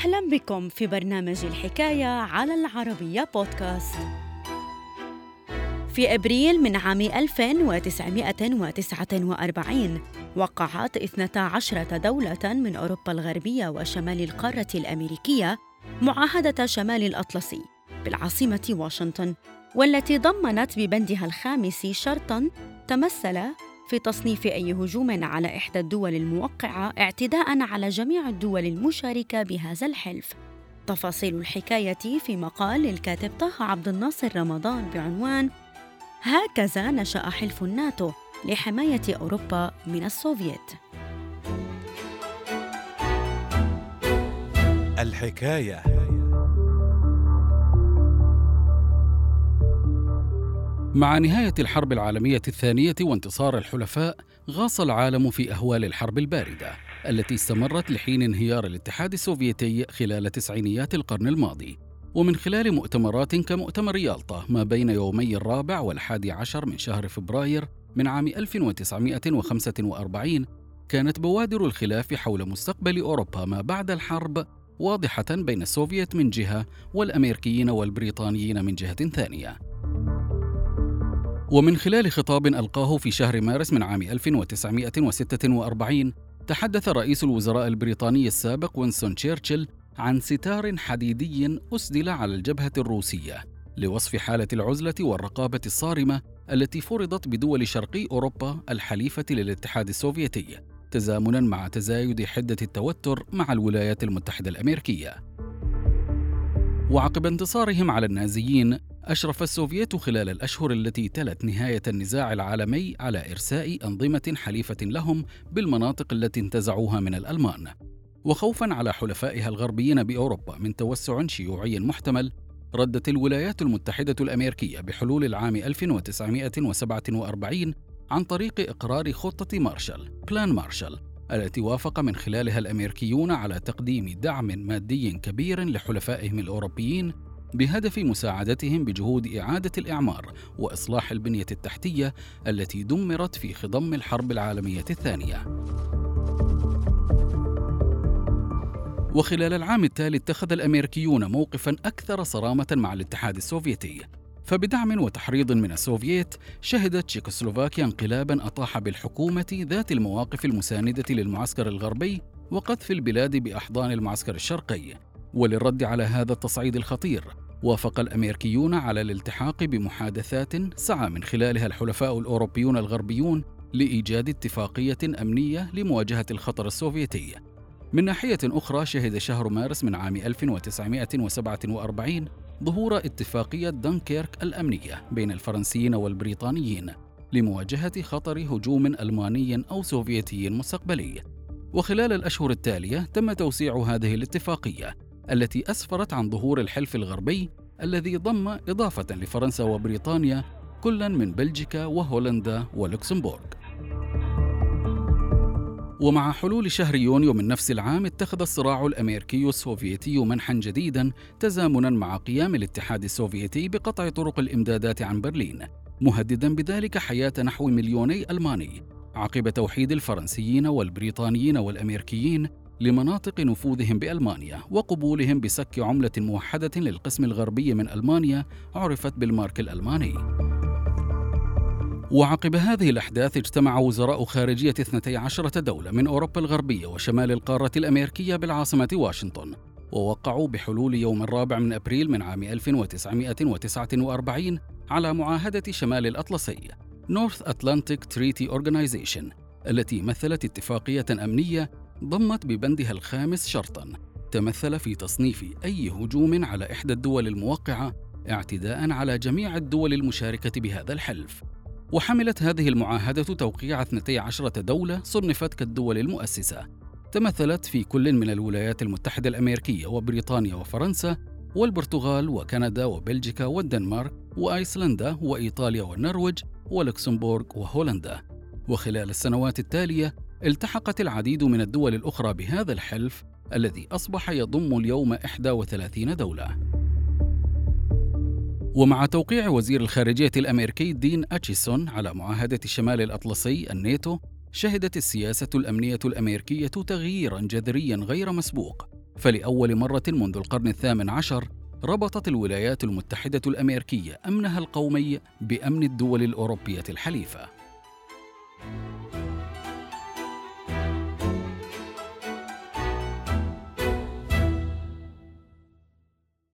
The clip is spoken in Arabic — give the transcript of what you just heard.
أهلا بكم في برنامج الحكاية على العربية بودكاست. في أبريل من عام 1949 وقعت 12 دولة من أوروبا الغربية وشمال القارة الأمريكية معاهدة شمال الأطلسي بالعاصمة واشنطن والتي ضمنت ببندها الخامس شرطاً تمثل في تصنيف أي هجوم على إحدى الدول الموقعة اعتداء على جميع الدول المشاركة بهذا الحلف. تفاصيل الحكاية في مقال للكاتب طه عبد الناصر رمضان بعنوان هكذا نشأ حلف الناتو لحماية أوروبا من السوفييت. الحكاية مع نهاية الحرب العالمية الثانية وانتصار الحلفاء، غاص العالم في أهوال الحرب الباردة، التي استمرت لحين انهيار الاتحاد السوفيتي خلال تسعينيات القرن الماضي، ومن خلال مؤتمرات كمؤتمر يالطا ما بين يومي الرابع والحادي عشر من شهر فبراير من عام 1945 كانت بوادر الخلاف حول مستقبل أوروبا ما بعد الحرب واضحة بين السوفيت من جهة والأمريكيين والبريطانيين من جهة ثانية. ومن خلال خطاب ألقاه في شهر مارس من عام 1946 تحدث رئيس الوزراء البريطاني السابق وينستون تشرشل عن ستار حديدي أسدل على الجبهة الروسية لوصف حالة العزلة والرقابة الصارمة التي فرضت بدول شرقي أوروبا الحليفة للاتحاد السوفيتي تزامنا مع تزايد حدة التوتر مع الولايات المتحدة الأمريكية. وعقب انتصارهم على النازيين أشرف السوفييت خلال الأشهر التي تلت نهاية النزاع العالمي على إرساء أنظمة حليفة لهم بالمناطق التي انتزعوها من الألمان. وخوفا على حلفائها الغربيين بأوروبا من توسع شيوعي محتمل، ردت الولايات المتحدة الأمريكية بحلول العام 1947 عن طريق إقرار خطة مارشال، بلان مارشال، التي وافق من خلالها الأمريكيون على تقديم دعم مادي كبير لحلفائهم الأوروبيين بهدف مساعدتهم بجهود إعادة الإعمار وإصلاح البنية التحتية التي دمرت في خضم الحرب العالمية الثانية. وخلال العام التالي اتخذ الأمريكيون موقفا أكثر صرامة مع الاتحاد السوفيتي فبدعم وتحريض من السوفييت شهدت تشيكوسلوفاكيا انقلابا أطاح بالحكومة ذات المواقف المساندة للمعسكر الغربي وقذف البلاد بأحضان المعسكر الشرقي وللرد على هذا التصعيد الخطير وافق الأمريكيون على الالتحاق بمحادثات سعى من خلالها الحلفاء الأوروبيون الغربيون لإيجاد اتفاقية أمنية لمواجهة الخطر السوفيتي. من ناحية أخرى شهد شهر مارس من عام 1947 ظهور اتفاقية دنكيرك الأمنية بين الفرنسيين والبريطانيين لمواجهة خطر هجوم ألماني أو سوفيتي مستقبلي. وخلال الأشهر التالية تم توسيع هذه الاتفاقية التي أسفرت عن ظهور الحلف الغربي الذي ضم إضافة لفرنسا وبريطانيا كلا من بلجيكا وهولندا ولوكسمبورغ. ومع حلول شهر يونيو من نفس العام اتخذ الصراع الأمريكي السوفيتي منحا جديدا تزامنا مع قيام الاتحاد السوفيتي بقطع طرق الإمدادات عن برلين مهددا بذلك حياة نحو مليوني ألماني عقب توحيد الفرنسيين والبريطانيين والأمريكيين لمناطق نفوذهم بألمانيا وقبولهم بسك عملة موحدة للقسم الغربي من ألمانيا عرفت بالمارك الألماني. وعقب هذه الأحداث اجتمع وزراء خارجية 12 دولة من أوروبا الغربية وشمال القارة الأمريكية بالعاصمة واشنطن ووقعوا بحلول يوم الرابع من أبريل من عام 1949 على معاهدة شمال الأطلسي North Atlantic Treaty Organization التي مثلت اتفاقية أمنية ضمت ببندها الخامس شرطا. تمثل في تصنيف أي هجوم على إحدى الدول الموقعة اعتداء على جميع الدول المشاركة بهذا الحلف. وحملت هذه المعاهدة توقيع 12 دولة صنفت كالدول المؤسسة. تمثلت في كل من الولايات المتحدة الأمريكية وبريطانيا وفرنسا والبرتغال وكندا وبلجيكا والدنمارك وأيسلندا وإيطاليا والنرويج ولوكسمبورغ وهولندا. وخلال السنوات التالية التحقت العديد من الدول الأخرى بهذا الحلف الذي أصبح يضم اليوم 31 دولة. ومع توقيع وزير الخارجية الأمريكي دين أتشيسون على معاهدة الشمال الأطلسي الناتو، شهدت السياسة الأمنية الأمريكية تغييرا جذريا غير مسبوق فلأول مرة منذ القرن الثامن عشر ربطت الولايات المتحدة الأمريكية أمنها القومي بأمن الدول الأوروبية الحليفة